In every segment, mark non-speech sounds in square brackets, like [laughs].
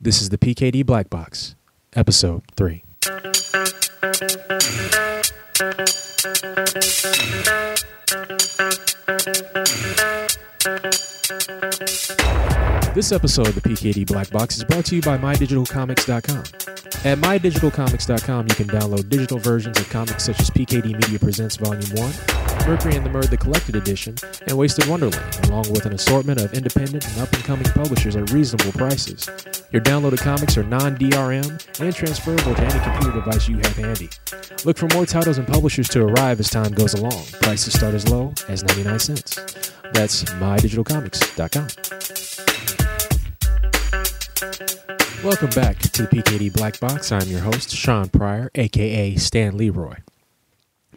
This is the PKD Black Box, Episode 3. This episode of the PKD Black Box is brought to you by MyDigitalComics.com. At MyDigitalComics.com, you can download digital versions of comics such as PKD Media Presents Volume 1, Mercury and the Murd the Collected Edition, and Wasted Wonderland, along with an assortment of independent and up-and-coming publishers at reasonable prices. Your downloaded comics are non-DRM and transferable to any computer device you have handy. Look for more titles and publishers to arrive as time goes along. Prices start as low as 99 cents. That's MyDigitalComics.com. Welcome back to the PKD Black Box. I'm your host, Shawn Pryor, aka Stan Leroy.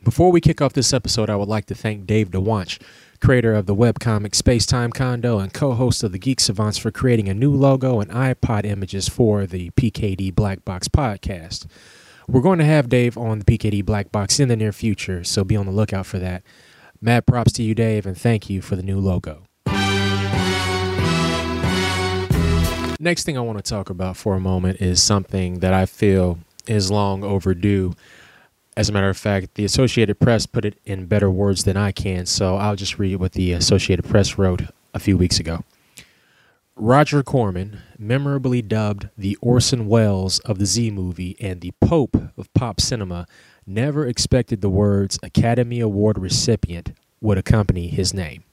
Before we kick off this episode, I would like to thank Dave DeWanch, creator of the webcomic Space Time Condo and co host of the Geek Savants, for creating a new logo and iPod images for the PKD Black Box podcast. We're going to have Dave on the PKD Black Box in the near future, so be on the lookout for that. Mad props to you, Dave, and thank you for the new logo. Next thing I want to talk about for a moment is something that I feel is long overdue. As a matter of fact, the Associated Press put it in better words than I can, so I'll just read what the Associated Press wrote a few weeks ago. Roger Corman, memorably dubbed the Orson Welles of the Z movie and the Pope of pop cinema, never expected the words Academy Award recipient would accompany his name.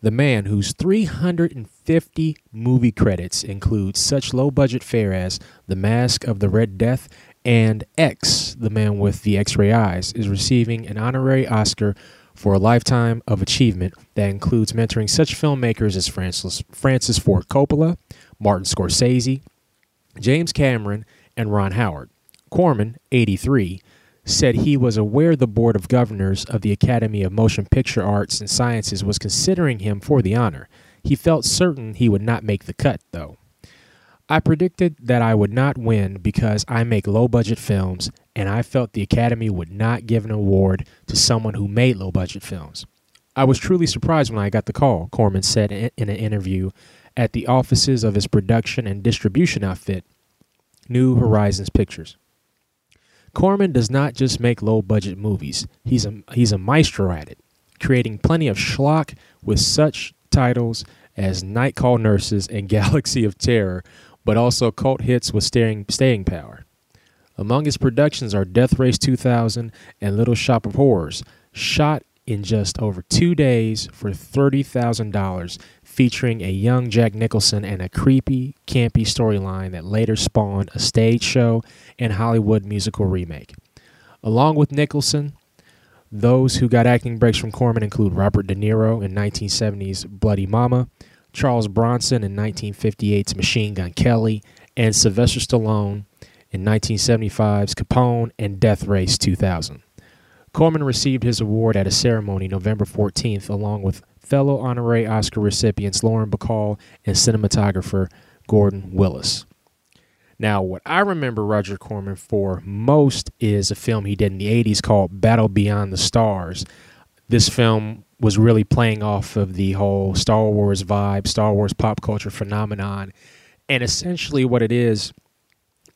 The man whose 350 movie credits include such low budget fare as The Mask of the Red Death and X, the man with the X ray eyes, is receiving an honorary Oscar for a lifetime of achievement that includes mentoring such filmmakers as Francis, Francis Ford Coppola, Martin Scorsese, James Cameron, and Ron Howard. Corman, 83, said he was aware the Board of Governors of the Academy of Motion Picture Arts and Sciences was considering him for the honor. He felt certain he would not make the cut, though. I predicted that I would not win because I make low budget films, and I felt the Academy would not give an award to someone who made low budget films. I was truly surprised when I got the call, Corman said in an interview at the offices of his production and distribution outfit, New Horizons Pictures. Corman does not just make low budget movies. He's a he's a maestro at it, creating plenty of schlock with such titles as Night Call Nurses and [laughs] Galaxy of Terror, but also cult hits with staying staying power. Among his productions are Death Race 2000 and Little Shop of Horrors, shot in just over two days for $30,000, featuring a young Jack Nicholson and a creepy, campy storyline that later spawned a stage show and Hollywood musical remake. Along with Nicholson, those who got acting breaks from Corman include Robert De Niro in 1970's Bloody Mama, Charles Bronson in 1958's Machine Gun Kelly, and Sylvester Stallone in 1975's Capone and Death Race 2000. Corman received his award at a ceremony November 14th, along with fellow honorary Oscar recipients Lauren Bacall and cinematographer Gordon Willis. Now, what I remember Roger Corman for most is a film he did in the 80s called Battle Beyond the Stars. This film was really playing off of the whole Star Wars vibe, Star Wars pop culture phenomenon. And essentially, what it is,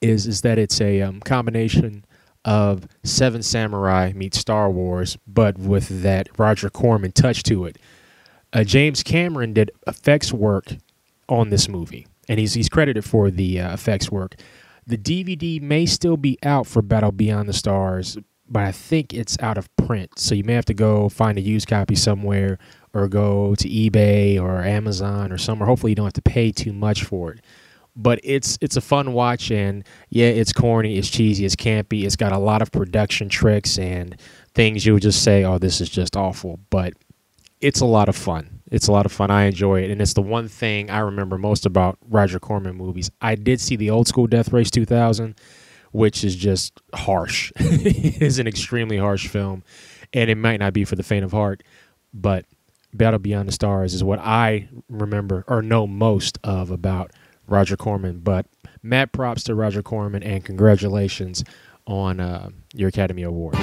is, is that it's a um, combination of Seven Samurai meets Star Wars, but with that Roger Corman touch to it. Uh, James Cameron did effects work on this movie, and he's he's credited for the uh, effects work. The DVD may still be out for Battle Beyond the Stars, but I think it's out of print, so you may have to go find a used copy somewhere, or go to eBay or Amazon or somewhere. Hopefully, you don't have to pay too much for it. But it's it's a fun watch and yeah it's corny it's cheesy it's campy it's got a lot of production tricks and things you would just say oh this is just awful. But it's a lot of fun. It's a lot of fun. I enjoy it and it's the one thing i remember most about roger corman movies. I did see the old school death race 2000 which is just harsh [laughs] it is an extremely harsh film and it might not be for the faint of heart but battle beyond the stars is what i remember or know most of about Roger Corman. But mad props to Roger Corman and congratulations on uh, your Academy Award.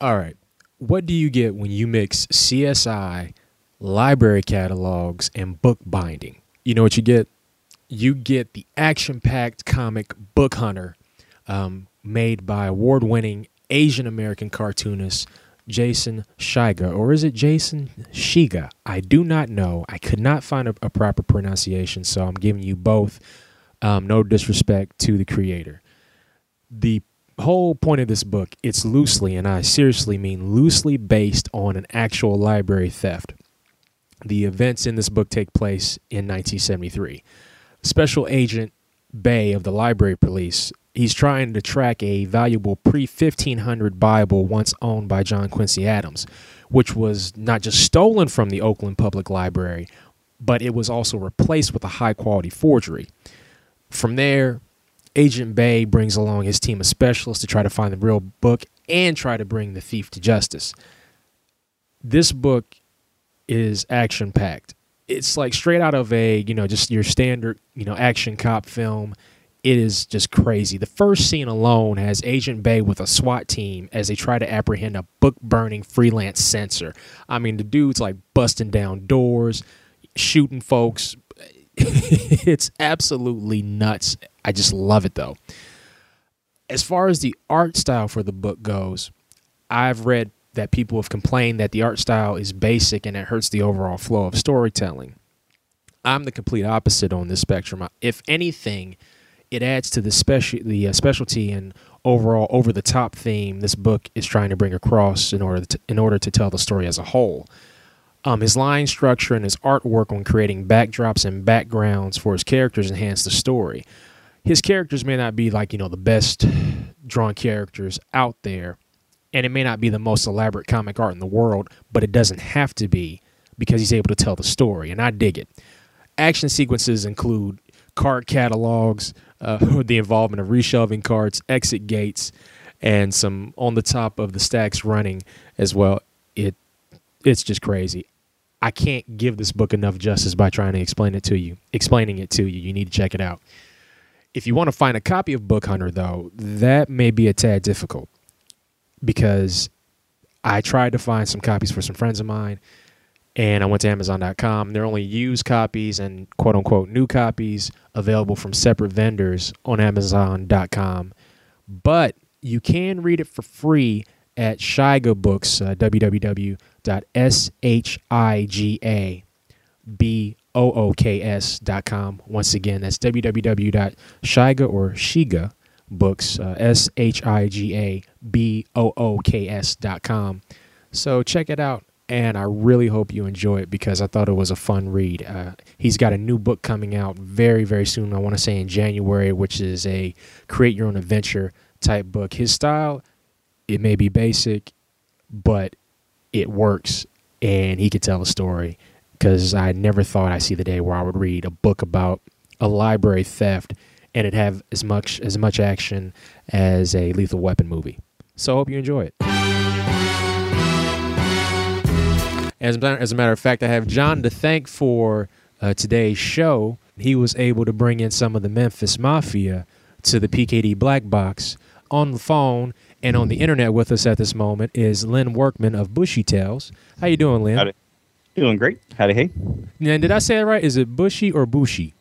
All right. What do you get when you mix CSI, library catalogs, and book binding? You know what you get? You get the action packed comic Bookhunter, um, made by award winning Asian American cartoonist Jason Shiga, or is it Jason Shiga? I do not know. I could not find a, a proper pronunciation, so I'm giving you both. Um, no disrespect to the creator. The whole point of this book, it's loosely, and I seriously mean loosely based on an actual library theft. The events in this book take place in 1973. Special Agent Bay of the Library Police, he's trying to track a valuable pre 1500 Bible once owned by John Quincy Adams, which was not just stolen from the Oakland Public Library, but it was also replaced with a high quality forgery. From there, Agent Bay brings along his team of specialists to try to find the real book and try to bring the thief to justice. This book is action packed. It's like straight out of a, you know, just your standard, you know, action cop film. It is just crazy. The first scene alone has Agent Bay with a SWAT team as they try to apprehend a book burning freelance censor. I mean, the dude's like busting down doors, shooting folks. [laughs] it's absolutely nuts. I just love it though. As far as the art style for the book goes, I've read that people have complained that the art style is basic and it hurts the overall flow of storytelling. I'm the complete opposite on this spectrum. If anything, it adds to the special the uh, specialty and overall over the top theme this book is trying to bring across in order to, in order to tell the story as a whole. Um, his line structure and his artwork on creating backdrops and backgrounds for his characters enhance the story. His characters may not be like you know the best drawn characters out there, and it may not be the most elaborate comic art in the world, but it doesn't have to be because he's able to tell the story, and I dig it. Action sequences include card catalogs, uh, [laughs] the involvement of reshelving cards, exit gates, and some on the top of the stacks running as well. It it's just crazy. I can't give this book enough justice by trying to explain it to you. Explaining it to you, you need to check it out. If you want to find a copy of Bookhunter, though, that may be a tad difficult because I tried to find some copies for some friends of mine and I went to Amazon.com. There are only used copies and quote unquote new copies available from separate vendors on Amazon.com. But you can read it for free at Shiga Books, uh, www.shigabooks.com. Once again, that's www.shiga or Shiga books, uh, S H I G A B O O K S dot com. So check it out, and I really hope you enjoy it because I thought it was a fun read. Uh, he's got a new book coming out very, very soon. I want to say in January, which is a create your own adventure type book. His style, it may be basic, but it works, and he could tell a story. Because I never thought I'd see the day where I would read a book about a library theft and it have as much as much action as a Lethal Weapon movie. So I hope you enjoy it. As, as a matter of fact, I have Jon to thank for uh, today's show. He was able to bring in some of the Memphis Mafia to the PKD Black Box on the phone and on the internet with us at this moment is Lin Workman of Bushi Tales. How you doing, Lin? Howdy. Doing great. Howdy, hey. And did I say it right? Is it Bushy or Bushy?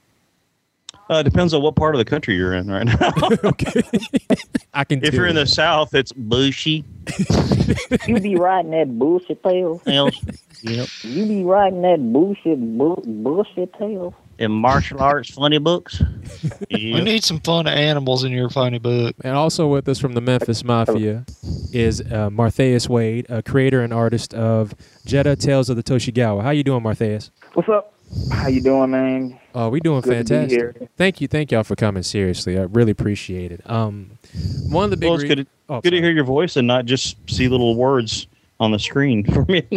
Uh, depends on what part of the country you're in right now. [laughs] okay. I can. If you're in the South, it's bushy. you be riding that bullshit tail. yep. You be riding that bullshit bu- bullshit tail. In martial arts funny books. We Yep. need some fun animals in your funny book. And also with us from the Memphis Mafia is uh, Martheus Wade, a creator and artist of Jetta Tales of the Toshigawa. How you doing, Martheus? What's up? How you doing, man? Oh, we doing Good to be fantastic. here. Thank you, thank y'all for coming. Seriously, I really appreciate it. Um, one of the big Well, it's re- good, to, oh, good to hear your voice and not just see little words on the screen [laughs] for me. [laughs]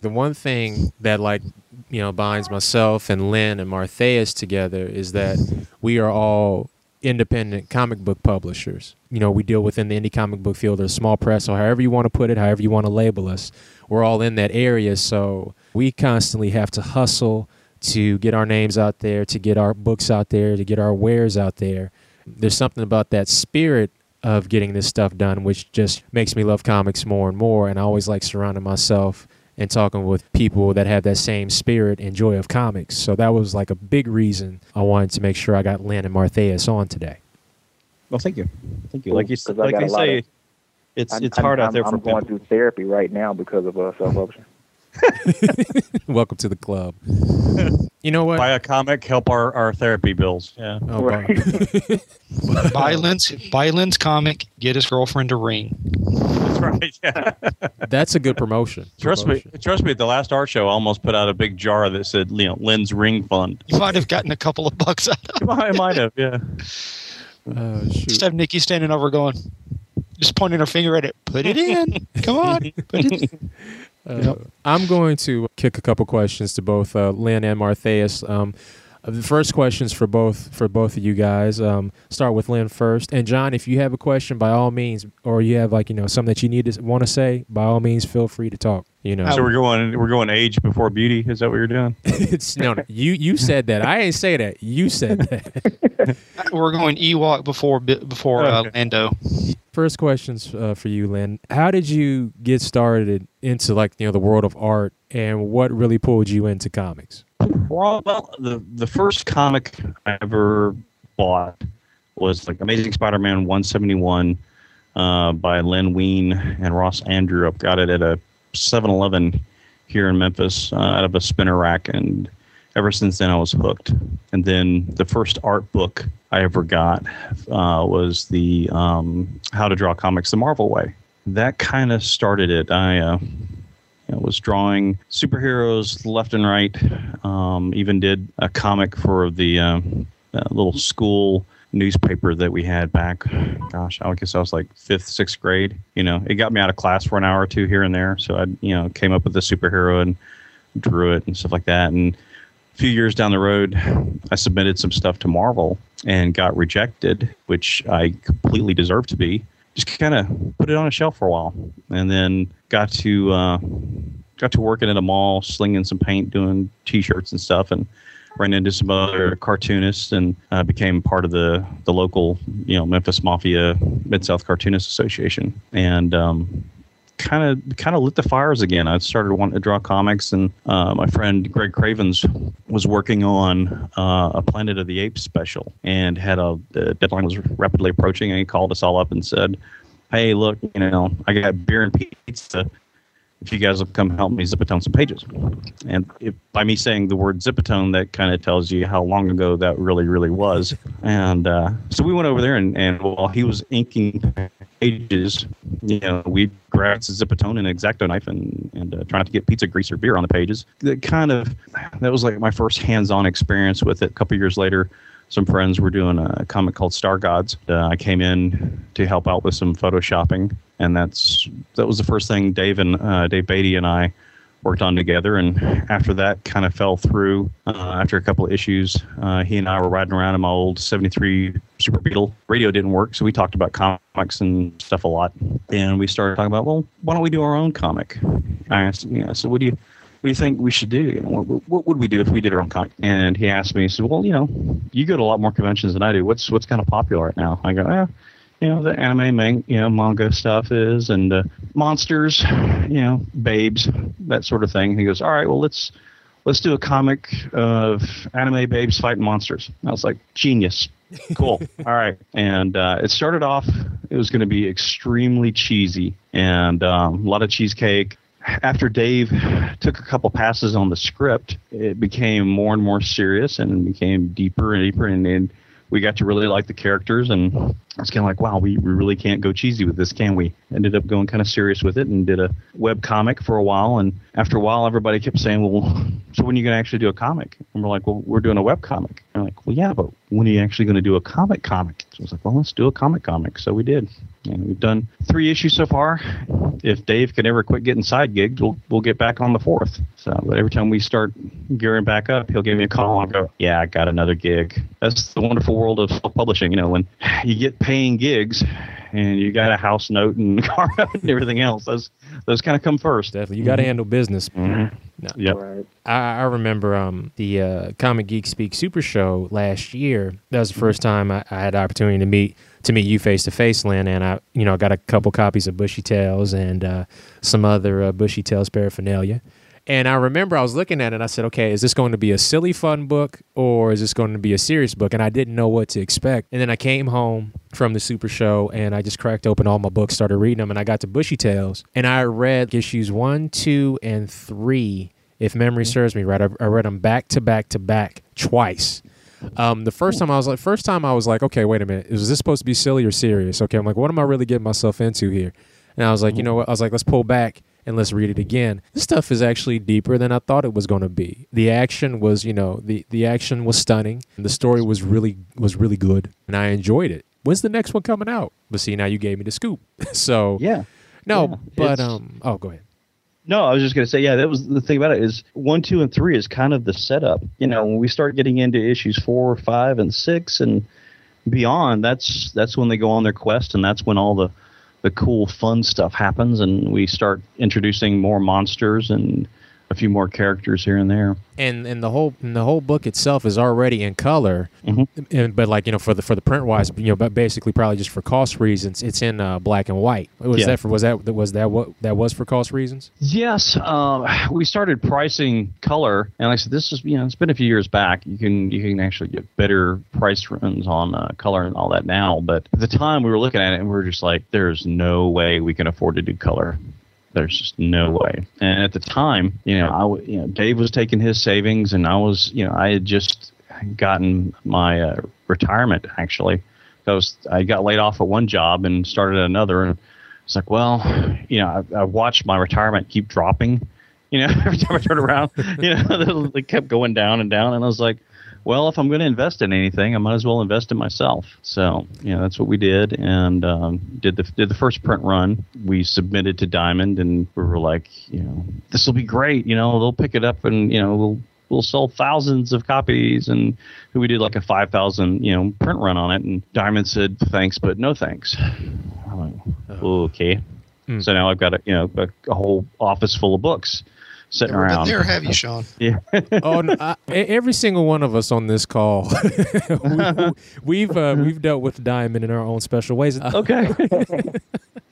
the one thing that like you know binds myself and Lin and Martheus together is that we are all independent comic book publishers. You know, we deal within the indie comic book field or small press or however you want to put it, however you want to label us. We're all in that area, so we constantly have to hustle to get our names out there, to get our books out there, to get our wares out there. There's something about that spirit of getting this stuff done which just makes me love comics more and more and I always like surrounding myself and talking with people that have that same spirit and joy of comics. So that was like a big reason I wanted to make sure I got Lin and Martheus on today. Well, thank you, thank you. Like you, I like they say, of- it's I'm- it's hard I'm, out there I'm, for I'm going people. through therapy right now because of uh, self-publishing. [laughs] Welcome to the club. You know what? Buy a comic, help our, our therapy bills. Yeah. Oh, Right. Buy Lin's, buy Lin's comic, get his girlfriend a ring. That's right. Yeah. [laughs] That's a good promotion. trust me. Trust me. At the last art show, I almost put out a big jar that said, you know, Lin's Ring Fund. You might have gotten a couple of bucks out of [laughs] it. I might have. Yeah. Oh, Just have Nikki standing over going, just pointing her finger at it. Put it in. Come on. Put it in. Uh, I'm going to kick a couple questions to both uh, Lin and Martheus. Um, the first questions for both for both of you guys. Um, start with Lin first, and Jon. If you have a question, by all means, or you have like you know something that you need to want to say, by all means, feel free to talk. You know, So we're going. We're going age before beauty. Is that what you're doing? [laughs] it's no, no, you you said that. I ain't say that. You said that. [laughs] We're going Ewok before before uh, Okay. Lando. First questions uh, for you, Lin. How did you get started into like you know the world of art, and what really pulled you into comics? Well, well, the the first comic I ever bought was like Amazing Spider-Man 171 uh, by Len Wein and Ross Andru. I've got it at a 7-Eleven here in Memphis uh, out of a spinner rack, and ever since then I was hooked. And then the first art book I ever got uh, was the um, How to Draw Comics the Marvel Way. That kind of started it. I uh, you know, was drawing superheroes left and right. Um, even did a comic for the um, uh, little school newspaper that we had back. Gosh, I guess I was like fifth, sixth grade. You know, it got me out of class for an hour or two here and there. So I, you know, came up with a superhero and drew it and stuff like that. And a few years down the road, I submitted some stuff to Marvel and got rejected, which I completely deserved to be. Just kind of put it on a shelf for a while, and then got to uh, got to working at a mall, slinging some paint, doing T-shirts and stuff, and ran into some other cartoonists, and uh, became part of the the local, you know, Memphis Mafia Mid South Cartoonists Association, and kind of kind of lit the fires again. I started wanting to draw comics, and uh, my friend Greg Cravens was working on uh, a Planet of the Apes special, and had a the deadline was rapidly approaching, and he called us all up and said, "Hey, look, you know, I got beer and pizza." If you guys will come help me zipatone some pages, and if, by me saying the word zipatone, that kind of tells you how long ago that really, really was. And uh, so we went over there, and, and while he was inking pages, you know, we grabbed zipatone and an exacto knife and and uh, trying to get pizza grease or beer on the pages. That kind of that was like my first hands-on experience with it. A couple years later, some friends were doing a comic called Star Gods. Uh, I came in to help out with some photoshopping, and that's that was the first thing Dave and uh, Dave Beatty and I worked on together. And after that, kind of fell through. Uh, after a couple of issues, uh, he and I were riding around in my old '73 Super Beetle. Radio didn't work, so we talked about comics and stuff a lot. And we started talking about, well, why don't we do our own comic? I asked, you know, so what do you what do you think we should do? What, what would we do if we did our own comic? And he asked me, he said, well, you know, you go to a lot more conventions than I do. What's what's kind of popular right now? I go, eh, you know, the anime, man, you know, manga stuff is, and uh, monsters, you know, babes, that sort of thing. He goes, all right, well, let's let's do a comic of anime babes fighting monsters. And I was like, genius. [laughs] Cool. All right. And uh, it started off, it was going to be extremely cheesy and um, a lot of cheesecake. After Dave took a couple passes on the script, it became more and more serious and became deeper and deeper. And, and we got to really like the characters. And it's kind of like, wow, we, we really can't go cheesy with this, can we? Ended up going kind of serious with it and did a web comic for a while. And after a while, everybody kept saying, well, [laughs] so when are you going to actually do a comic? And we're like, well, we're doing a web comic. And I'm like, well, yeah, but when are you actually going to do a comic comic? So I was like, well, let's do a comic comic. So we did. And we've done three issues so far. If Dave can ever quit getting side gigs, we'll, we'll get back on the fourth. So, but every time we start gearing back up, he'll give me a call and go, yeah, I got another gig. That's the wonderful world of self-publishing. You know, when you get paying gigs and you got a house note and [laughs] car note and everything else. Those those kind of come first. Definitely, you got to handle business. Mhm. No. Yep. Right. I, I remember um, the uh, Comic Geek Speak Super Show last year. That was the first time I, I had the opportunity to meet to meet you face to face, Lin, and I you know got a couple copies of Bushi Tales and uh, some other uh, Bushi Tales paraphernalia. And I remember I was looking at it. I said, "Okay, is this going to be a silly fun book or is this going to be a serious book?" And I didn't know what to expect. And then I came home from the Super Show and I just cracked open all my books, started reading them, and I got to Bushi Tales and I read issues one, two, and three if memory serves me right. I, I read them back to back to back twice. Um, the first time I was like, first time I was like, okay, wait a minute, is this supposed to be silly or serious? Okay, I'm like, what am I really getting myself into here? And I was like, you know what? I was like, let's pull back and let's read it again. This stuff is actually deeper than I thought it was going to be. The action was, you know, the the action was stunning. The story was really was really good, and I enjoyed it. When's the next one coming out? But see, now you gave me the scoop. [laughs] so Yeah. no, yeah, but um, oh, go ahead. No, I was just going to say, yeah, that was the thing about it is one, two, and three is kind of the setup. You know, when we start getting into issues four, five, and six, and beyond, that's that's when they go on their quest, and that's when all the the cool, fun stuff happens, and we start introducing more monsters and a few more characters here and there. and and the whole and the whole book itself is already in color Mhm. and but like you know for the for the print wise you know but basically probably just for cost reasons it's in uh, black and white was Yeah. that for was that was that what that was for cost reasons Yes, um, we started pricing color, and like I said, this is you know it's been a few years back. You can you can actually get better price runs on uh, color and all that now. But at the time we were looking at it, and we were just like, there's no way we can afford to do color. There's just no way. And at the time, you know, I you know Dave was taking his savings, and I was you know I had just gotten my uh, retirement actually. I was I got laid off at one job and started another, and it's like, well, you know, I, I watched my retirement keep dropping. You know, [laughs] every time I turned around, you know, [laughs] it kept going down and down, and I was like, well, if I'm going to invest in anything, I might as well invest in myself. So, you know, that's what we did, and um, did the did the first print run. We submitted to Diamond, and we were like, you know, this will be great. You know, they'll pick it up, and you know, we'll we'll sell thousands of copies and we did like a 5000 you know print run on it and diamond said thanks but no thanks I'm like, okay Mm. so now i've got a you know a, a whole office full of books sitting Never been around. there, have you, Shawn? [laughs] yeah. Oh no, I, e- every single one of us on this call [laughs] we, have uh, we've dealt with diamond in our own special ways. [laughs] Okay.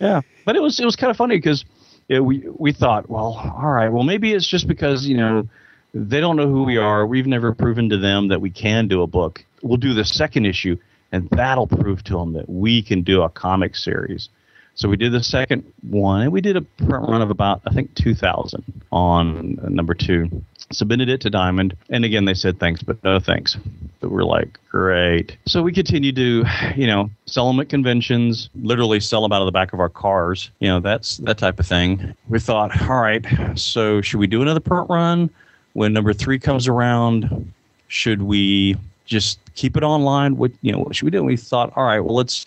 Yeah. But it was it was kind of funny because yeah, we we thought well all right well maybe it's just because you know they don't know who we are. We've never proven to them that we can do a book. We'll do the second issue and that'll prove to them that we can do a comic series so we did the second one and we did a print run of about i think 2000 on number two. Submitted it to diamond and again they said thanks but no thanks. But we're like great. So we continued to you know sell them at conventions literally sell them out of the back of our cars you know that's that type of thing. We thought all right so should we do another print run? When number three comes around should we just keep it online? What you know what should we do? And we thought all right well let's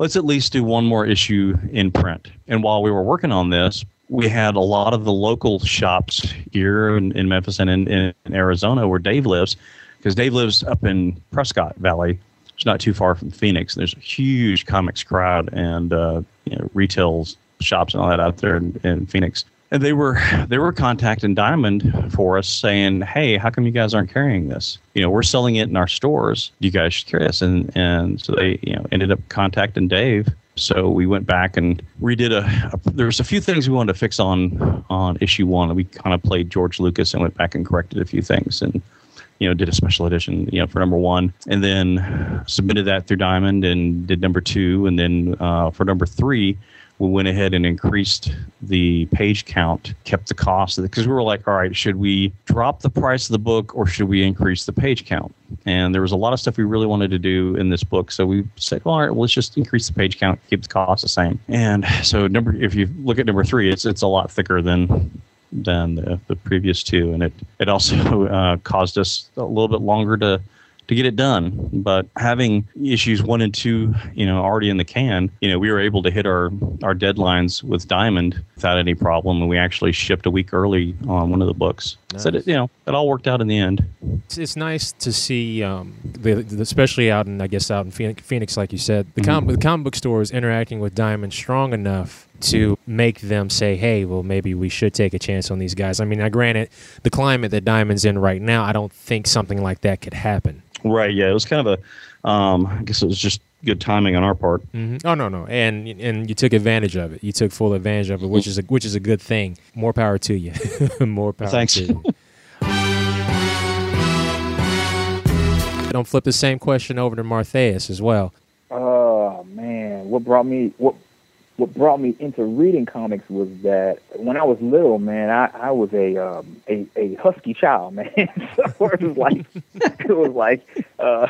let's at least do one more issue in print and while we were working on this we had a lot of the local shops here in, in Memphis and in, in, Arizona where Dave lives, because Dave lives up in Prescott Valley. It's not too far from Phoenix. There's a huge comics crowd and uh, you know, retail shops and all that out there in, in Phoenix. And they were they were contacting Diamond for us, saying, "Hey, how come you guys aren't carrying this? You know, we're selling it in our stores. You guys should carry this." And and so they you know ended up contacting Dave so we went back and redid a, a there was a few things we wanted to fix on on issue one we kind of played george lucas and went back and corrected a few things and you know did a special edition you know for number one and then submitted that through diamond and did number two and then uh, for number three we went ahead and increased the page count, kept the cost because we were like, all right, should we drop the price of the book or should we increase the page count? And there was a lot of stuff we really wanted to do in this book, so we said, well, all right, well, let's just increase the page count, keep the cost the same. And so number, if you look at number three, it's it's a lot thicker than than the, the previous two, and it it also uh, caused us a little bit longer to to get it done. But having issues one and two, you know, already in the can, you know, we were able to hit our our deadlines with Diamond without any problem, and we actually shipped a week early on one of the books. So Nice. it, you know, it all worked out in the end. It's, it's nice to see, um, the, the, especially out in I guess out in Phoenix, Phoenix like you said, the, com- the comic book stores interacting with Diamond strong enough to make them say, "Hey, well, maybe we should take a chance on these guys." I mean, now granted, the climate that Diamond's in right now, I don't think something like that could happen. Right. Yeah. It was kind of a, um, I guess it was just good timing on our part. hmm Oh no, no, and and you took advantage of it. You took full advantage of it, which is a, which is a good thing. More power to you. [laughs] More power. Thanks. To you. Don't flip the same question over to Martheus as well. Oh man, what brought me what what brought me into reading comics was that when I was little, man, I, I was a um a, a husky child, [laughs] man. so it was like [laughs] it was like uh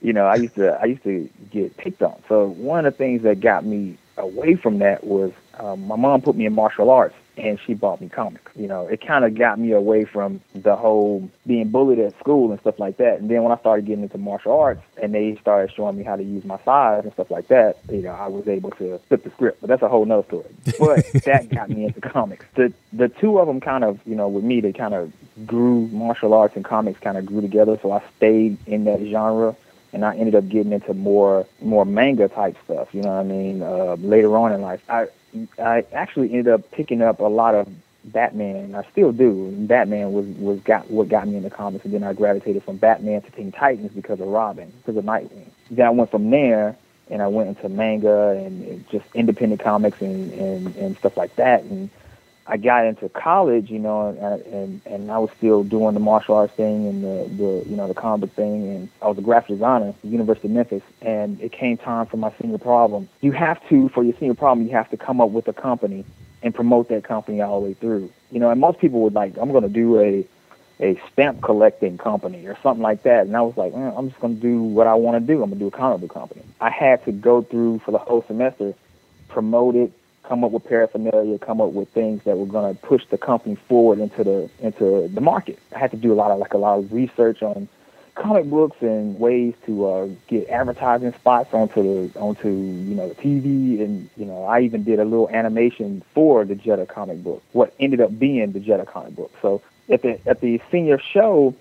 you know, I used to I used to get picked on. So one of the things that got me away from that was um, my mom put me in martial arts and she bought me comics. You know, it kind of got me away from the whole being bullied at school and stuff like that. And then when I started getting into martial arts and they started showing me how to use my size and stuff like that, you know, I was able to flip the script. But that's a whole nother story. [laughs] But that got me into comics. The the two of them kind of, you know, with me, they kind of grew. Martial arts and comics kind of grew together. So I stayed in that genre and I ended up getting into more more manga type stuff. You know what I mean? Uh, later on in life, I I actually ended up picking up a lot of Batman. I still do. Batman was was got what got me into comics, and then I gravitated from Batman to Teen Titans because of Robin, because of Nightwing. Then I went from there, and I went into manga and, and just independent comics and, and and stuff like that. And I got into college, you know, and and, and I was still doing the martial arts thing and the, the you know the book thing, and I was a graphic designer at the University of Memphis. And it came time for my senior problem. You have to for your senior problem, you have to come up with a company and promote that company all the way through. You know, and most people would like, I'm going to do a a stamp collecting company or something like that. And I was like, eh, I'm just going to do what I want to do. I'm going to do a comic book company. I had to go through for the whole semester, promote it, come up with paraphernalia, come up with things that were going to push the company forward into the into the market. I had to do a lot of like a lot of research on comic books and ways to uh, get advertising spots onto the onto you know the TV and you know I even did a little animation for the Jetta comic book. What ended up being the Jetta comic book. So at the at the senior show,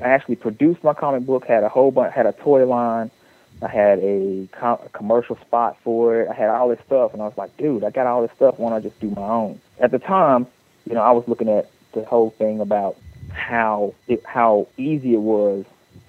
I actually produced my comic book. Had a whole bunch. Had a toy line. I had a, com- a commercial spot for it. I had all this stuff, and I was like, dude, I got all this stuff. Why don't I just do my own? At the time, you know, I was looking at the whole thing about how it, how easy it was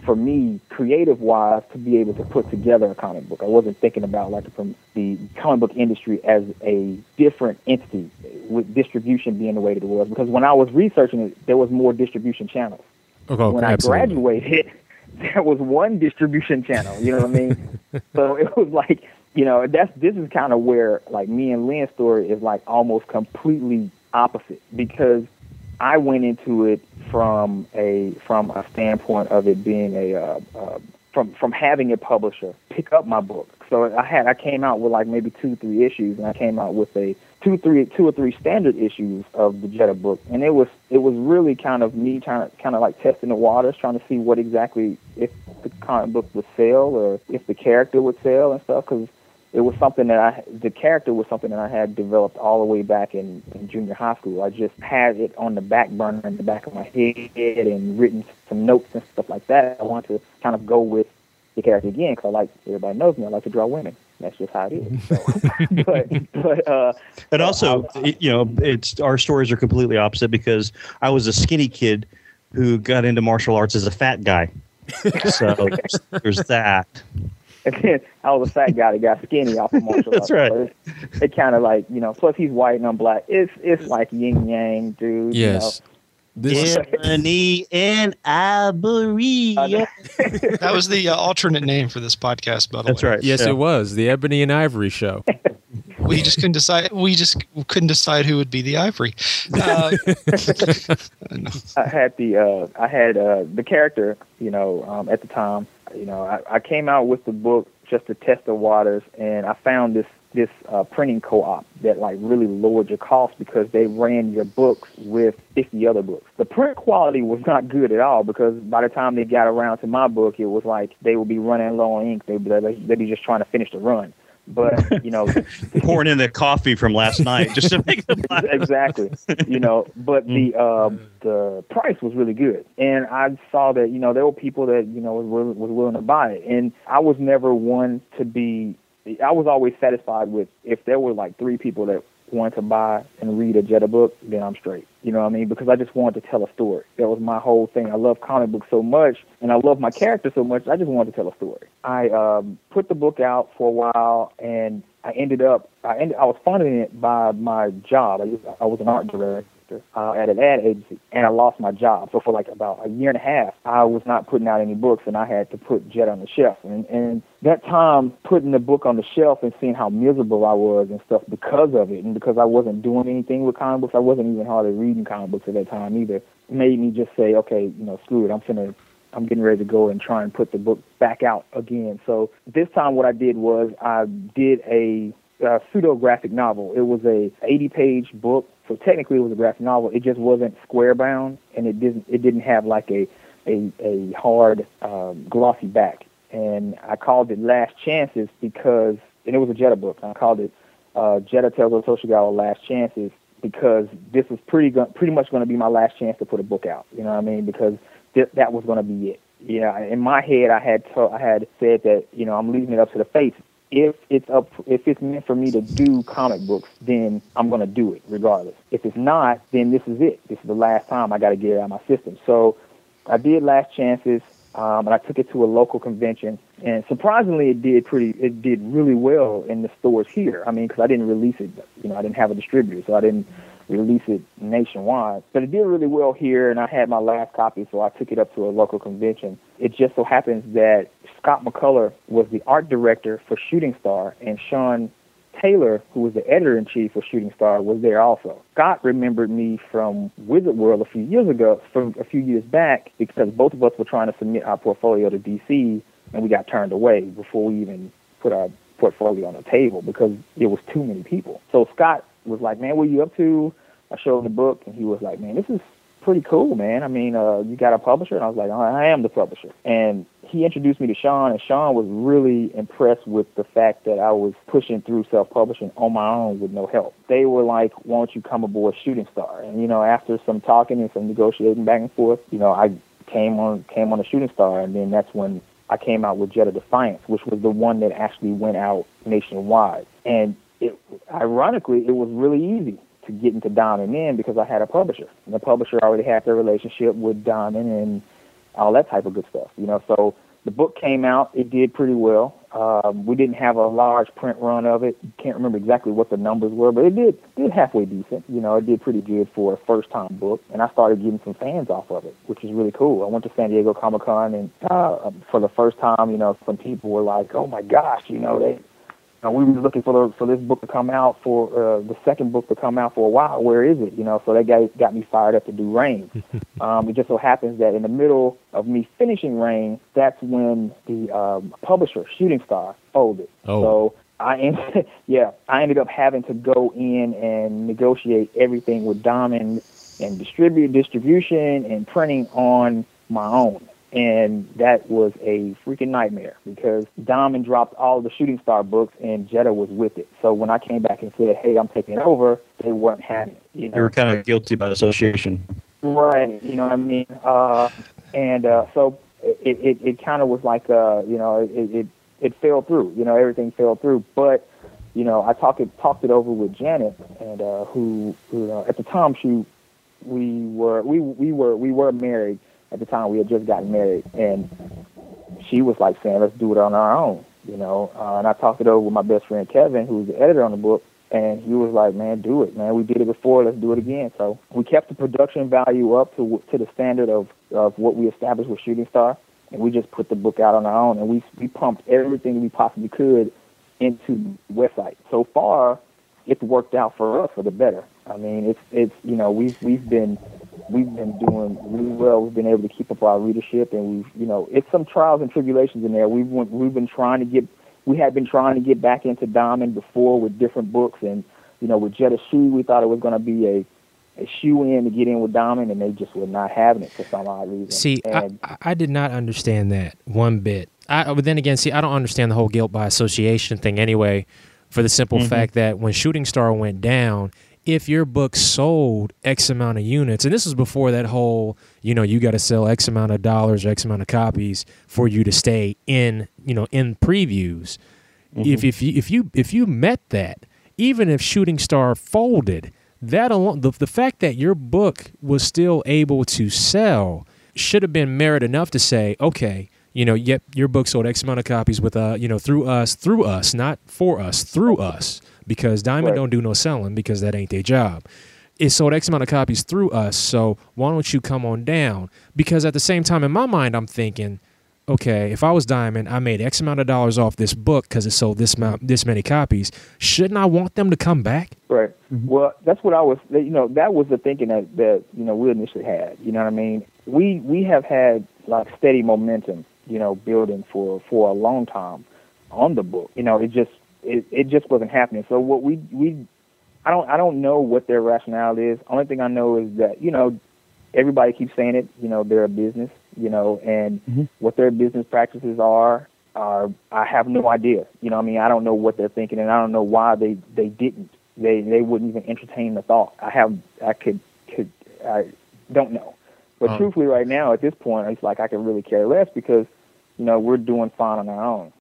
for me, creative wise, to be able to put together a comic book. I wasn't thinking about like from the comic book industry as a different entity with distribution being the way that it was. Because when I was researching it, there was more distribution channels. Okay, when I graduated, there was one distribution channel. You know what I mean? [laughs] so it was like, you know, that's this is kind of where like me and Lin's story is like almost completely opposite because I went into it from a from a standpoint of it being a uh, uh, from from having a publisher pick up my book. So I had I came out with like maybe two three issues, and I came out with a two three two or three standard issues of the Jetta book, and it was it was really kind of me trying to kind of like testing the waters, trying to see what exactly if the comic book would sell or if the character would sell and stuff because it was something that I the character was something that I had developed all the way back in, in junior high school. I just had it on the back burner in the back of my head and written some notes and stuff like that. I wanted to kind of go with the character again because I like everybody knows me. I like to draw women. That's just how it is. So, [laughs] [laughs] but but uh, And also, it- you know, it's our stories are completely opposite because I was a skinny kid who got into martial arts as a fat guy. [laughs] So there's that. And then I was a fat guy that got skinny off of martial [laughs] That's arts. right. So it, it kind of like you know. Plus he's white and I'm black. It's it's like yin yang, dude. Yes. This Ebony and [laughs] Ivory. [laughs] That was the uh, alternate name for this podcast, by the That's way. right. yes, Yeah. it was the Ebony and Ivory show. We just couldn't decide. We just couldn't decide who would be the ivory. Uh. I had the uh, I had uh, the character, you know, um, at the time. You know, I, I came out with the book just to test the waters, and I found this this uh, printing co-op that like really lowered your cost because they ran your books with 50 other books. The print quality was not good at all because by the time they got around to my book, it was like they would be running low on ink. They'd be, they'd be just trying to finish the run. But you know, [laughs] pouring in the coffee from last night just to make the [laughs] exactly. You know, but the um, the price was really good, and I saw that you know there were people that you know was willing, was willing to buy it, and I was never one to be I was always satisfied with if there were like three people that wanted to buy and read a Jetta book, then I'm straight. You know what I mean? Because I just wanted to tell a story. That was my whole thing. I love comic books so much, and I love my character so much. I just wanted to tell a story. I um, put the book out for a while, and I ended up I ended I was funding it by my job. I, I was an art director director uh, at an ad agency, and I lost my job. So for like about a year and a half, I was not putting out any books, and I had to put Jet on the shelf. And and that time, putting the book on the shelf and seeing how miserable I was and stuff because of it, and because I wasn't doing anything with comic books, I wasn't even hardly reading comic books at that time either. Made me just say, okay, you know, screw it. I'm gonna I'm getting ready to go and try and put the book back out again. So this time, what I did was I did a, a pseudo graphic novel. It was a 80 page book so technically, it was a graphic novel. It just wasn't square bound, and it didn't it didn't have like a a, a hard um, glossy back. And I called it Last Chances because, and it was a Jetta book. I called it uh, Jetta Tales of the Toshigawa Last Chances because this was pretty go- pretty much going to be my last chance to put a book out. You know what I mean? Because th- that was going to be it. Yeah, in my head, I had to- I had said that you know I'm leaving it up to the fates if it's up if it's meant for me to do comic books then i'm to do it regardless. If it's not then this is it. This is the last time i got to get it out of my system. So i did last chances um, and i took it to a local convention and surprisingly it did pretty it did really well in the stores here. I mean because i didn't release it you know i didn't have a distributor so i didn't release it nationwide. But it did really well here, and I had my last copy, so I took it up to a local convention. It just so happens that Scott McCullough was the art director for Shooting Star, and Sean Taylor, who was the editor in chief for Shooting Star, was there also. Scott remembered me from Wizard World a few years ago, from a few years back, because both of us were trying to submit our portfolio to DC, and we got turned away before we even put our portfolio on the table because it was too many people. So Scott was like, "Man, what are you up to?" I showed him the book, and he was like, "Man, this is pretty cool, man. I mean, uh, you got a publisher?" And I was like, oh, "I am the publisher." And he introduced me to Sean, and Sean was really impressed with the fact that I was pushing through self-publishing on my own with no help. They were like, "Why don't you come aboard Shooting Star?" And you know, after some talking and some negotiating back and forth, you know, I came on came on a Shooting Star, and then that's when I came out with Jetta Defiance, which was the one that actually went out nationwide. And it, ironically, it was really easy to get into Diamond in because I had a publisher. And the publisher already had their relationship with Diamond and all that type of good stuff. You know, so the book came out. It did pretty well. Um, we didn't have a large print run of it. Can't remember exactly what the numbers were, but it did did halfway decent. You know, it did pretty good for a first time book, and I started getting some fans off of it, which is really cool. I went to San Diego Comic Con, and uh, for the first time, you know, some people were like, "Oh my gosh," you know, they uh, we were looking for the, for this book to come out for uh, the second book to come out for a while. Where is it? You know, so that got got me fired up to do Rain. [laughs] um, it just so happens that in the middle of me finishing Rain, that's when the um, publisher Shooting Star folded. Oh. So I ended, [laughs] yeah, I ended up having to go in and negotiate everything with Diamond and distribute distribution and printing on my own and that was a freaking nightmare because Diamond dropped all the Shooting Star books and Jetta was with it. So when I came back and said, "Hey, I'm taking over," they weren't having it. You know? They were kind of guilty by association. Right. You know what I mean? Uh, and uh, so it it, it kind of was like uh, you know it, it it fell through. You know everything fell through, but you know I talked it talked it over with Janet and uh, who who uh, at the time she we were we we were we were married at the time we had just gotten married, and she was like saying, "Let's do it on our own," you know. Uh, and I talked it over with my best friend Kevin, who's the editor on the book, and he was like, "Man, do it, man. We did it before. Let's do it again." So we kept the production value up to to the standard of of what we established with Shooting Star, and we just put the book out on our own, and we we pumped everything we possibly could into the website. So far, it's worked out for us for the better. I mean, it's it's you know we've we've been we've been doing really well. We've been able to keep up our readership, and we've, you know, it's some trials and tribulations in there. We've went, we've been trying to get, we had been trying to get back into Diamond before with different books, and you know, with Jetta Shoe, we thought it was going to be a a shoe in to get in with Diamond, and they just were not having it for some odd reason. See, and, I, I did not understand that one bit. I, but then again, see, I don't understand the whole guilt by association thing anyway, for the simple Mhm. fact that when Shooting Star went down, if your book sold X amount of units, and this was before that whole, you know, you got to sell X amount of dollars or X amount of copies for you to stay in, you know, in previews. If mm-hmm. if you if you if you met that, even if Shooting Star folded, that alone, the, the fact that your book was still able to sell should have been merit enough to say, okay, you know, yep, your book sold X amount of copies with uh, you know, through us, through us, not for us, through us, because Diamond Right. don't do no selling because that ain't their job. It sold X amount of copies through us, so why don't you come on down? Because at the same time, in my mind, I'm thinking, okay, if I was Diamond, I made X amount of dollars off this book because it sold this amount, this many copies. Shouldn't I want them to come back? Right. Well, that's what I was. You know, that was the thinking that that you know we initially had. You know what I mean? We we have had like steady momentum. You know, building for for a long time on the book. You know, it just it it just wasn't happening. So what we we I don't I don't know what their rationale is. Only thing I know is that you know everybody keeps saying it. You know, they're a business. You know, and Mhm. what their business practices are. Are I have no idea. You know, I mean, I don't know what they're thinking, and I don't know why they they didn't they they wouldn't even entertain the thought. I have I could could I don't know. But Um, truthfully, right now at this point, it's like I can really care less because you know we're doing fine on our own.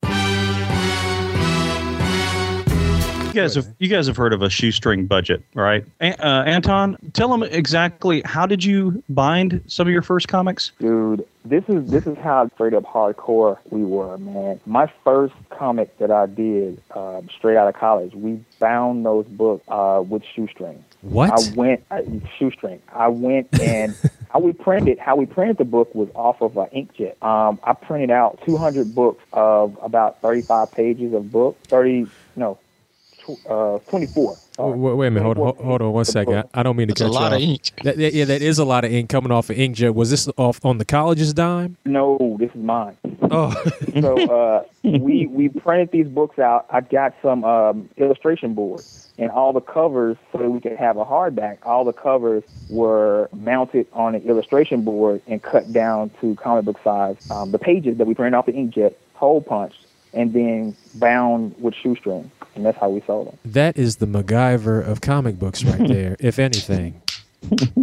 You guys have you guys have heard of a shoestring budget, right? Uh, Anton, tell them exactly how did you bind some of your first comics? Dude, this is this is how straight up hardcore we were, man. My first comic that I did um, straight out of college, we bound those books uh, with shoestring. What? I went I, shoestring. I went [laughs] and how we printed how we printed the book was off of an inkjet. Um, I printed out 200 books of about 35 pages of book. 30 no, tw- uh, 24. sorry. Wait, wait a minute. Hold, 24 hold, hold on one pages of second. book. I, I don't mean to That's a cut you lot of ink. That, that- yeah, that is a lot of ink coming off of inkjet. Was this off on the college's dime? No, this is mine. Oh, [laughs] so uh, we we printed these books out. I got some um, illustration boards and all the covers so that we could have a hardback. All the covers were mounted on an illustration board and cut down to comic book size. Um, the pages that we printed off the inkjet, hole punched, and then bound with shoestring, and that's how we sold them. that is the MacGyver of comic books right [laughs] there, if anything.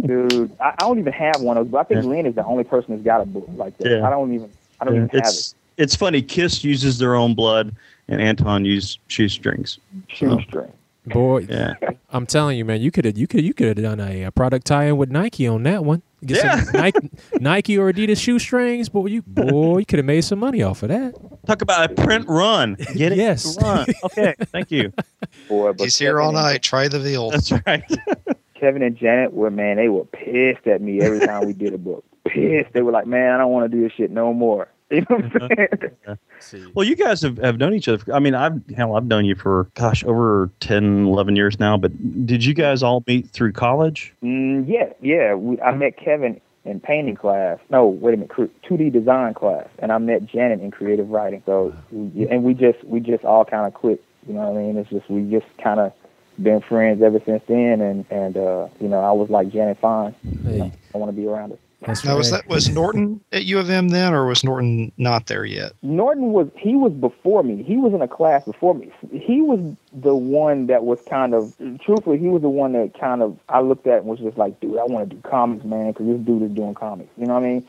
Dude, I, I don't even have one of those. But I think Yeah. Lin is the only person that's got a book like that. Yeah. I don't even. I don't even have it. It's it's funny. Kiss uses their own blood, and Anton used shoestrings. Shoestring. Boy, Yeah, I'm telling you, man, you could have you could you could have done a, a product tie-in with Nike on that one. Get Yeah. some Nike, Nike or Adidas shoestrings, boy. You [laughs] boy, you could have made some money off of that. talk about a print run. Get it? Yes. Run. [laughs] Okay. Thank you. Boy, but He's here all Kevin and- night. Try the veal. That's right. [laughs] Kevin and Janet were man, they were pissed at me every time we did a book. Pissed. They were like, Man, I don't want to do this shit no more. You know what I'm saying? Well, you guys have, have known each other. I mean, I've hell, I've known you for gosh over 10, 11 years now. But did you guys all meet through college? mm, yeah, yeah. We, I met Kevin in painting class. No, wait a minute, 2D design class, and I met Janet in creative writing. So, and we just we just all kind of clicked. You know what I mean? It's just we just kind of been friends ever since then. And and uh, you know, I was like Janet, fine. Hey, I want to be around her. That's Now, was that was Norton at U of M then, or was Norton not there yet? Norton was he was before me. He was in a class before me. He was the one that was kind of truthfully he was the one that kind of I looked at and was just like, dude, I want to do comics, man, because this dude is doing comics. You know what I mean?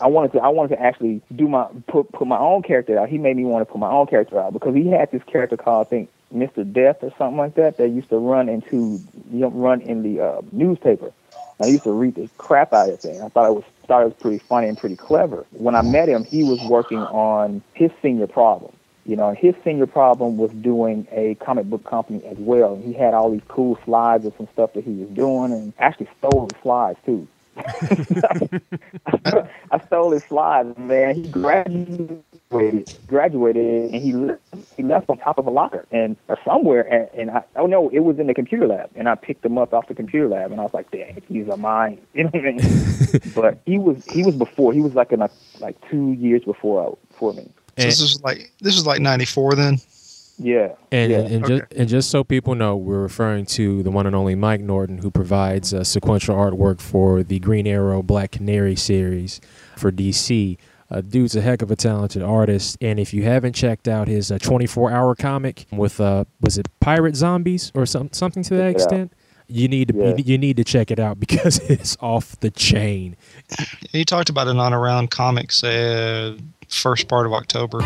I wanted to I wanted to actually do my put put my own character out. He made me want to put my own character out because he had this character called I think Mr. Death or something like that that used to run into you know, run in the uh, newspaper. I used to read the crap out of thing. I thought it was thought it was pretty funny and pretty clever. When I met him, he was working on his senior problem. You know, his senior problem was doing a comic book company as well. He had all these cool slides of some stuff that he was doing, and actually stole the slides too. [laughs] [laughs] I stole his slides, man. He graduated, graduated, and he left, he left on top of a locker and or somewhere. And, and I, oh no, it was in the computer lab, and I picked him up off the computer lab, and I was like, "Dang, he's a mine." [laughs] You know what I mean? [laughs] but he was he was before. He was like in a, like two years before before me. So this was like this was like '94 then. Yeah. And, yeah. and, Okay. just, and just so people know, we're referring to the one and only Mike Norton, who provides uh, sequential artwork for the Green Arrow Black Canary series for DC. Uh, dude's a heck of a talented artist, and if you haven't checked out his uh, 24-hour comic with uh, was it Pirate Zombies or some, something to that Check extent, you need to Yeah. you, you need to check it out [laughs] because it's off the chain. He talked about it on Around Comics, uh, first part of October.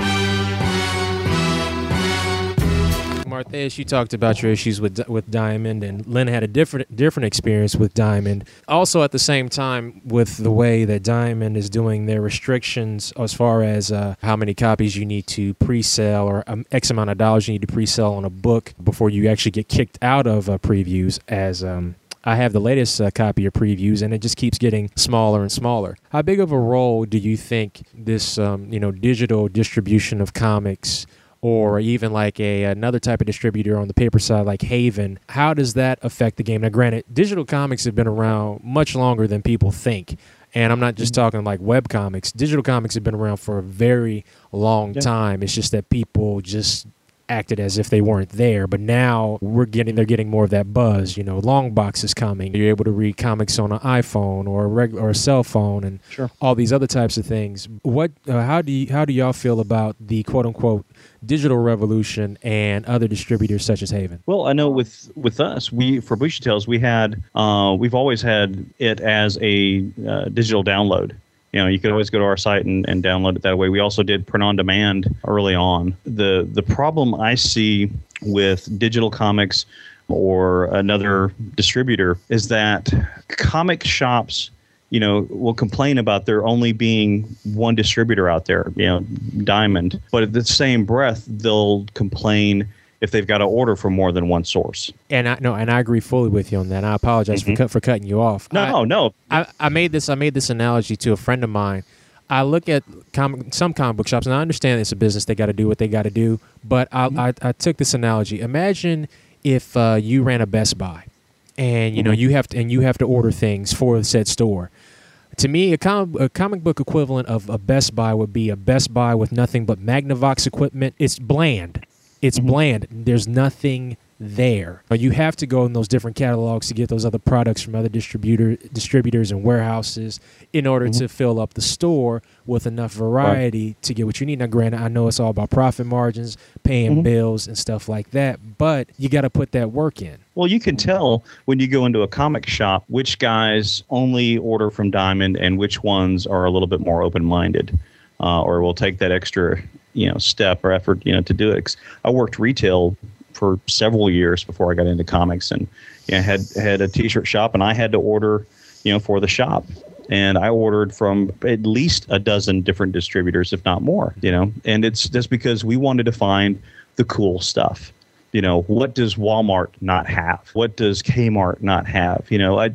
Martheus, you talked about your issues with with Diamond, and Lin had a different different experience with Diamond. Also, at the same time, with the way that Diamond is doing their restrictions as far as uh, how many copies you need to pre-sell or um, X amount of dollars you need to pre-sell on a book before you actually get kicked out of uh, previews. As um, I have the latest uh, copy of previews, and it just keeps getting smaller and smaller. How big of a role do you think this, um, you know, digital distribution of comics? Or even like a another type of distributor on the paper side like Haven, how does that affect the game? Now, granted, digital comics have been around much longer than people think. And I'm not just mm-hmm. talking like web comics. Digital comics have been around for a very long Yeah. time. It's just that people just acted as if they weren't there. But now we're getting they're getting more of that buzz. You know, Longbox is coming. You're able to read comics on an iPhone or a regular or a cell phone, and Sure. all these other types of things. What? Uh, how do you, how do y'all feel about the quote unquote digital revolution and other distributors such as Haven? Well, I know with with us, we for Bushi Tales, we had uh, we've always had it as a uh, digital download. You know, you could always go to our site and, and download it that way. We also did print on demand early on. The the problem I see with digital comics or another distributor is that comic shops you know, will complain about there only being one distributor out there, you know, Diamond. But at the same breath, they'll complain if they've got to order from more than one source. And I no, and I agree fully with you on that. And I apologize for mm-hmm. cut, for cutting you off. I- No, no, I, I made this I made this analogy to a friend of mine. I look at comic, some comic book shops, and I understand it's a business; they got to do what they got to do. But I, mm-hmm. I, I took this analogy. Imagine if uh, you ran a Best Buy, and you know mm-hmm. you have to and you have to order things for the said store. To me, a, com- a comic book equivalent of a Best Buy would be a Best Buy with nothing but Magnavox equipment. It's bland. It's mm-hmm. bland. There's nothing there. You have to go in those different catalogs to get those other products from other distributor distributors and warehouses in order mm-hmm. to fill up the store with enough variety to get what you need. Now, granted, I know it's all about profit margins, paying mm-hmm. bills, and stuff like that, but you got to put that work in. Well, you can tell when you go into a comic shop which guys only order from Diamond and which ones are a little bit more open-minded, uh, or will take that extra, you know, step or effort, you know, to do it. I worked retail for several years before I got into comics, and you know, had had a T-shirt shop, and I had to order, you know, for the shop. And I ordered from at least a dozen different distributors, if not more. You know, and it's just because we wanted to find the cool stuff you know what does walmart not have what does kmart not have you know i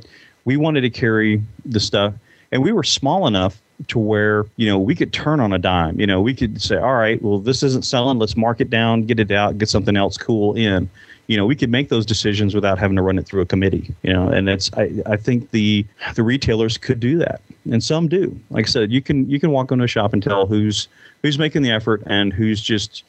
we wanted to carry the stuff and we were small enough to where you know we could turn on a dime you know we could say all right well this isn't selling let's mark it down get it out get something else cool in you know we could make those decisions without having to run it through a committee you know and it's i, I think the the retailers could do that and some do like i said you can you can walk into a shop and tell who's who's making the effort and who's just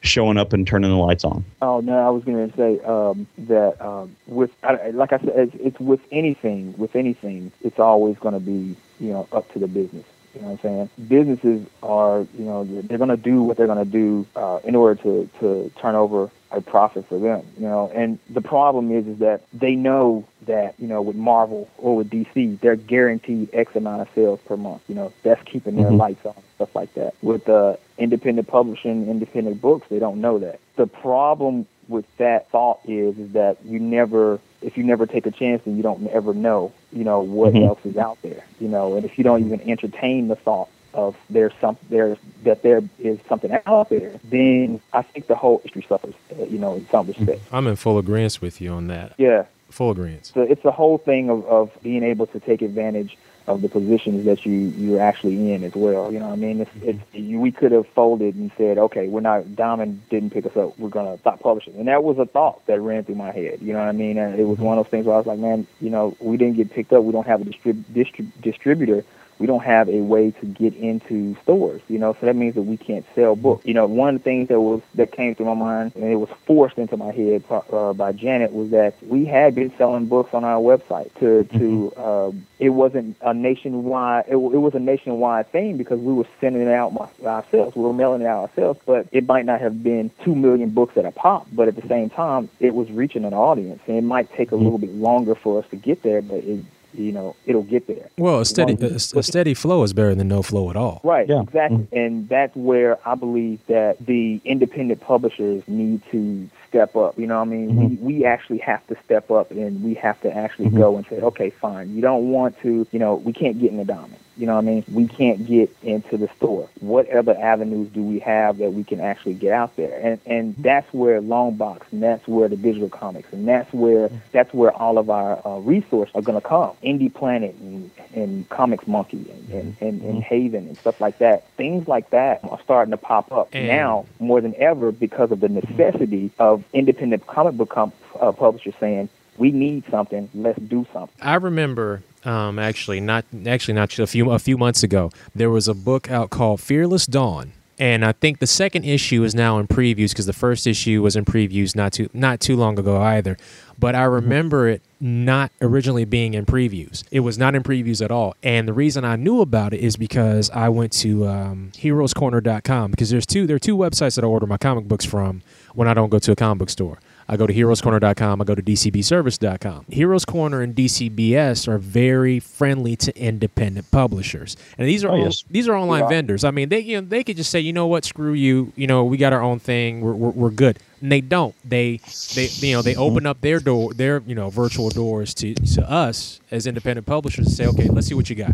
showing up and turning the lights on Oh no, I was going to say um, that um, with I, like I said, it's, it's with anything. With anything, it's always going to be you know up to the business. You know what I'm saying? Businesses are you know they're going to do what they're going to do uh, in order to to turn over a profit for them. You know, and the problem is is that they know that you know with Marvel or with DC, they're guaranteed X amount of sales per month. You know, that's keeping their Mhm. lights on, stuff like that. With uh, independent publishing, independent books, they don't know that. The problem with that thought is is that you never if you never take a chance then you don't ever know you know what Mhm. else is out there you know and if you don't even entertain the thought of there's some there's that there is something out there then i think the whole industry suffers uh, you know in some respect I'm in full agreement with you on that. yeah Full agreement. so it's the whole thing of, of being able to take advantage of the positions that you you're actually in as well. You know, what I mean, it's, mm-hmm. it's you, we could have folded and said, okay, we're not. Diamond didn't pick us up. We're gonna stop publishing, and that was a thought that ran through my head. You know what I mean? And it was mm-hmm. one of those things where I was like, man, you know, we didn't get picked up. We don't have a distrib- distrib- distributor. We don't have a way to get into stores, you know, so that means that we can't sell books. You know, one of the things that was that came through my mind and it was forced into my head uh, by Janet was that we had been selling books on our website to to uh, it wasn't a nationwide it, it was a nationwide thing because we were sending it out ourselves, we were mailing it out ourselves, but it might not have been two million books at a pop, but at the same time it was reaching an audience and it might take a little bit longer for us to get there, but it you know it'll get there. Well, a steady a, a, steady flow is better than no flow at all. Right. Yeah. Exactly. Mm-hmm. And that's where I believe that the independent publishers need to step up. You know, I mean, mm-hmm. we we actually have to step up and we have to actually mm-hmm. go and say, okay, fine. You don't want to. You know, we can't get in the diamond. You know what I mean? We can't get into the store. What other avenues do we have that we can actually get out there? And and that's where Longbox and that's where the digital comics and that's where that's where all of our uh, resources are going to come. Indie Planet and, and Comics Monkey and, and, and, and, Haven and stuff like that. Things like that are starting to pop up and now more than ever because of the necessity of independent comic book com- uh, publishers saying, we need something. Let's do something. I remember um, actually not actually not a few a few months ago. There was a book out called Fearless Dawn. And I think the second issue is now in previews because the first issue was in previews not too not too long ago either. But I remember it not originally being in previews. It was not in previews at all. And the reason I knew about it is because I went to um, HeroesCorner.com because there's two there are two websites that I order my comic books from when I don't go to a comic book store. I go to heroescorner.com. I go to dcbservice.com. Heroes Corner and DCBS are very friendly to independent publishers, and these are oh, all, yes. these are online yeah. vendors. I mean, they you know they could just say, you know what, screw you. You know, we got our own thing. We're, we're, we're good. And they don't. They they you know they open up their door, their you know virtual doors to to us as independent publishers and say, okay, let's see what you got.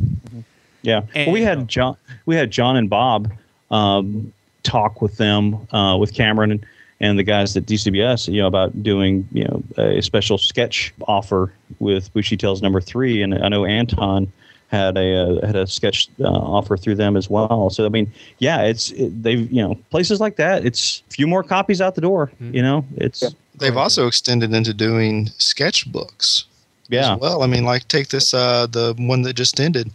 Yeah, and, well, we had John, we had John and Bob um, talk with them uh, with Cameron and and the guys at DCBS, you know, about doing, you know, a special sketch offer with Bushi Tales number three. And I know Anton had a uh, had a sketch uh, offer through them as well. So I mean, yeah, it's it, they've you know places like that. It's a few more copies out the door. Mm-hmm. You know, it's yeah. they've also extended into doing sketchbooks. Yeah. well, I mean, like take this uh the one that just ended.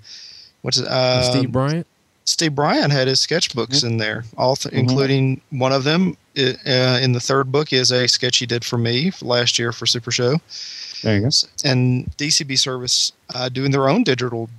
What's it? Uh, Steve Bryant. Steve Bryant had his sketchbooks mm-hmm. in there, all th- mm-hmm. including one of them uh, in the third book is a sketch he did for me last year for Super Show. There you go. And DCB Service uh, doing their own digital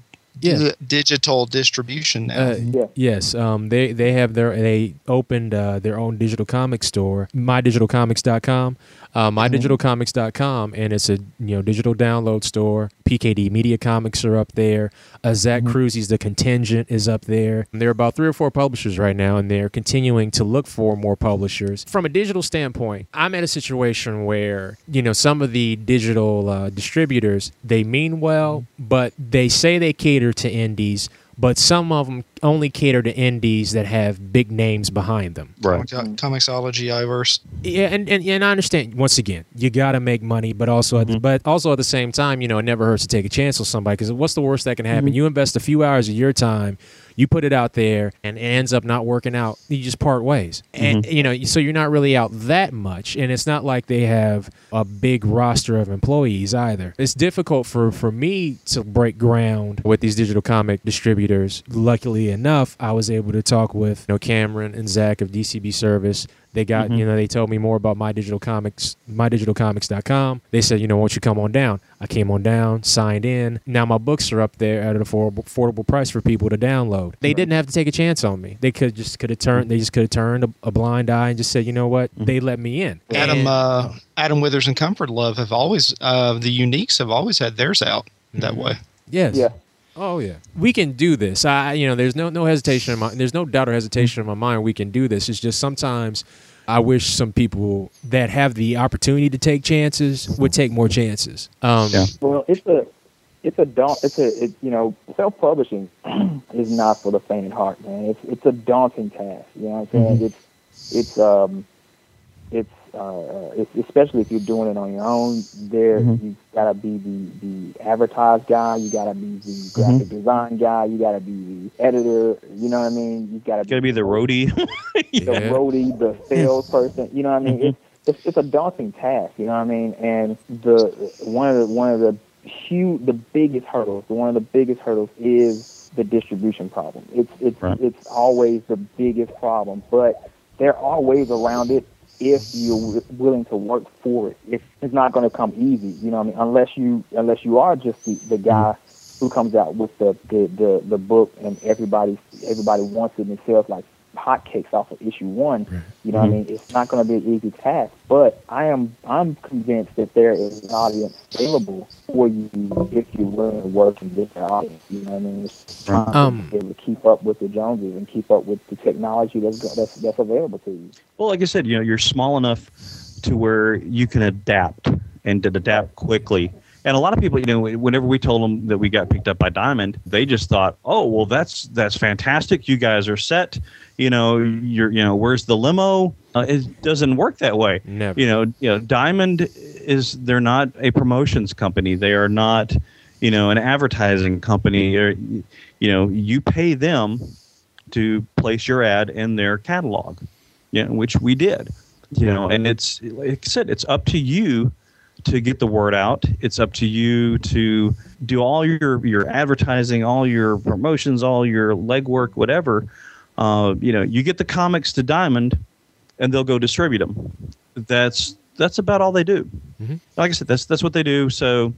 yeah. digital distribution now. Uh, yeah. Yes, um, they they have their they opened uh, their own digital comic store, mydigitalcomics.com uh, mydigitalcomics.com, and it's a you know digital download store. PKD Media Comics are up there. Uh, Zack mm-hmm. Kruzzi's The Contingent is up there. And there are about three or four publishers right now, and they're continuing to look for more publishers. From a digital standpoint, I'm at a situation where you know some of the digital uh, distributors they mean well, but they say they cater to indies but some of them only cater to indies that have big names behind them. Right. Comixology, iVerse. Yeah, and, and, and I understand. Once again, you got to make money, but also mm-hmm. at the, but also at the same time, you know, it never hurts to take a chance on somebody because what's the worst that can happen? Mm-hmm. You invest a few hours of your time you put it out there and it ends up not working out you just part ways and mm-hmm. you know so you're not really out that much and it's not like they have a big roster of employees either it's difficult for for me to break ground with these digital comic distributors luckily enough i was able to talk with you know cameron and zach of dcb service they got, mm-hmm. you know, they told me more about my digital comics, mydigitalcomics.com. They said, you know, won't you come on down? I came on down, signed in. Now my books are up there at an affordable, affordable price for people to download. They right. didn't have to take a chance on me. They could just could have turned. They just could have turned a, a, blind eye and just said, you know what? Mm-hmm. They let me in. Adam, and, uh, Adam Withers and Comfort Love have always uh, the uniques have always had theirs out mm-hmm. that way. Yes. Yeah. Oh yeah, we can do this. I, you know, there's no no hesitation in my, there's no doubt or hesitation in my mind. We can do this. It's just sometimes I wish some people that have the opportunity to take chances would take more chances. Um, yeah. Well, it's a it's a daunt it's a it, you know self publishing [clears throat] is not for the faint of heart, man. It's it's a daunting task. You know what I'm saying? Mm-hmm. It's it's um it's uh, especially if you're doing it on your own, there mm-hmm. you gotta be the the advertised guy, you gotta be the graphic mm-hmm. design guy, you gotta be the editor. You know what I mean? You gotta, gotta be, the roadie, [laughs] the yeah. roadie, the salesperson. You know what I mean? Mm-hmm. It's, it's it's a daunting task. You know what I mean? And the one of the one of the huge, the biggest hurdles, one of the biggest hurdles is the distribution problem. It's it's Right. it's always the biggest problem, but there are ways around it if you're willing to work for it. It's, it's not going to come easy, you know. What I mean, unless you unless you are just the, the guy mm-hmm. who comes out with the, the the the book and everybody everybody wants it and it sells like hotcakes off of issue one. You know what I mean? It's not going to be an easy task, but I am I'm convinced that there is an audience available for you if you're willing to work and get that audience. You know what I mean? It's trying to Um, be able to keep up with the Joneses and keep up with the technology that's that's that's available to you. Well, like I said, you know, you're small enough to where you can adapt and to adapt quickly. And a lot of people, you know, whenever we told them that we got picked up by Diamond, they just thought, "Oh, well, that's that's fantastic. You guys are set. You know, you're, you know, where's the limo?" Uh, it doesn't work that way. Never. You know, you know, Diamond is they're not a promotions company. They are not, you know, an advertising company. Or, you know, you pay them to place your ad in their catalog you know, which we did. You know, and it's like I said, it's up to you to get the word out. It's up to you to do all your your advertising, all your promotions, all your legwork, whatever. Uh, you know, you get the comics to Diamond, and they'll go distribute them. That's that's about all they do. Mhm. Like I said, that's that's what they do. So,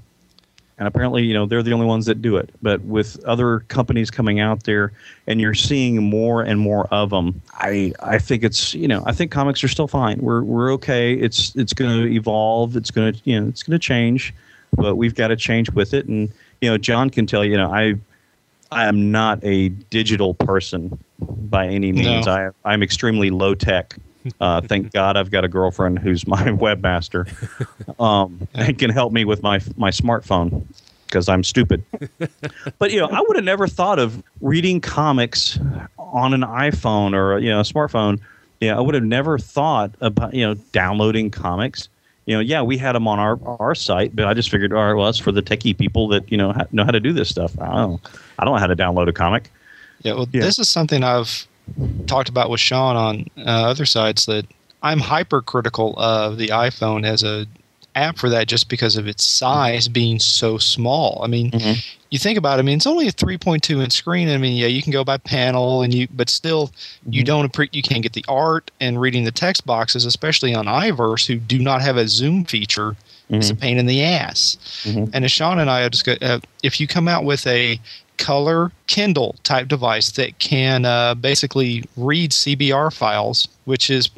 and apparently, you know, they're the only ones that do it. But with other companies coming out there, and you're seeing more and more of them, I I think it's you know I think comics are still fine. We're we're okay. It's it's going to evolve. It's going to you know it's going to change, but we've got to change with it. And you know, Jon can tell you, you know, I I am not a digital person by any means. No. I I'm extremely low tech. Uh, thank [laughs] God I've got a girlfriend who's my [laughs] webmaster um, and can help me with my my smartphone because I'm stupid. but you know, I would have never thought of reading comics on an iPhone or you know a smartphone. Yeah, I would have never thought about you know downloading comics. You know, yeah, we had them on our our site, but I just figured, all right, well, that's for the techie people that you know know how to do this stuff. I don't, I don't know how to download a comic. Yeah, well, Yeah. this is something I've talked about with Shawn on uh, other sites that I'm hypercritical of the iPhone as a app for that just because of its size being so small. I mean, Mhm. you think about it, I mean, it's only a 3.2 inch screen. I mean, yeah, you can go by panel and you, but still, you Mhm. don't appre- you can't get the art and reading the text boxes, especially on iVerse, who do not have a zoom feature. It's a Mhm. pain in the ass. Mhm. And as Shawn and I have discussed, uh, if you come out with a color Kindle type device that can uh, basically read CBR files, which is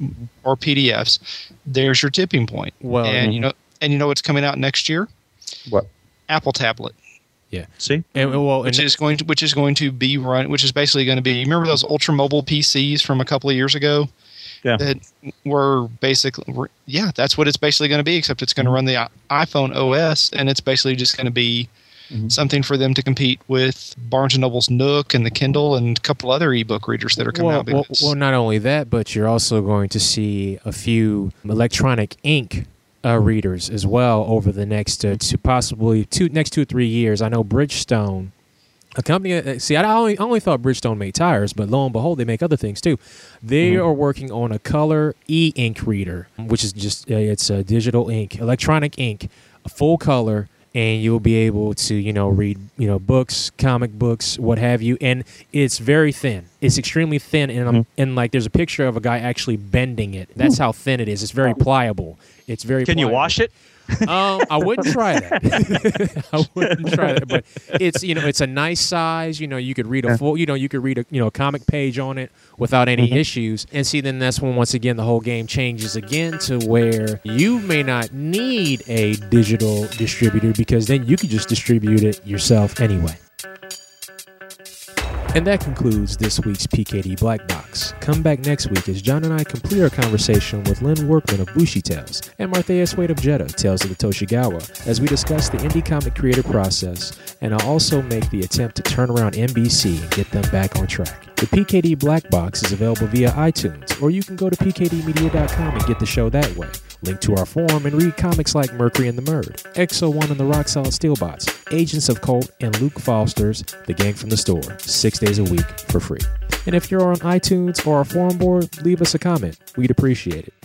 or PDFs, there's your tipping point. Well, and you know, and you know what's coming out next year? What? Apple tablet, Yeah. See, and, well, which and- is going to which is going to be run, which is basically going to be. You remember those ultra mobile PCs from a couple of years ago? Yeah. That were basically, yeah, that's what it's basically going to be. Except it's going to run the iPhone OS, and it's basically just going to be Mhm. something for them to compete with Barnes and Noble's Nook and the Kindle and a couple other ebook readers that are coming well, out. well, well, not only that, but you're also going to see a few electronic ink uh, readers as well over the next uh, two, possibly two next two or three years. I know Bridgestone, a company. Uh, see, I only, I only thought Bridgestone made tires, but lo and behold, they make other things too. They Mhm. are working on a color e-ink reader, which is just uh, it's a digital ink, electronic ink, a full color. And you'll be able to, you know, read, you know, books, comic books, what have you. And it's very thin. It's extremely thin, and um, and like there's a picture of a guy actually bending it. That's how thin it is. It's very pliable. It's very. can you wash it? Um, I wouldn't try that. [laughs] I wouldn't try that. But it's you know it's a nice size. You know you could read a full. You know you could read a you know a comic page on it without any Mm-hmm. issues. And see then that's when once again the whole game changes again to where you may not need a digital distributor because then you could just distribute it yourself anyway. And that concludes this week's PKD Black Box. Come back next week as Jon and I complete our conversation with Lin Workman of Bushi Tales and Martheus Wade of Jetta, Tales of the Toshigawa, as we discuss the indie comic creative process, and I'll also make the attempt to turn around NBC and get them back on track. The PKD Black Box is available via iTunes, or you can go to pkdmedia.com and get the show that way. Link to our forum and read comics like Mercury and the Murd, Exo 1 and the Rock Solid Steelbots, Agents of Colt, and Luke Foster's The Gang from the Store, six days a week for free. And if you're on iTunes or our forum board, leave us a comment. We'd appreciate it.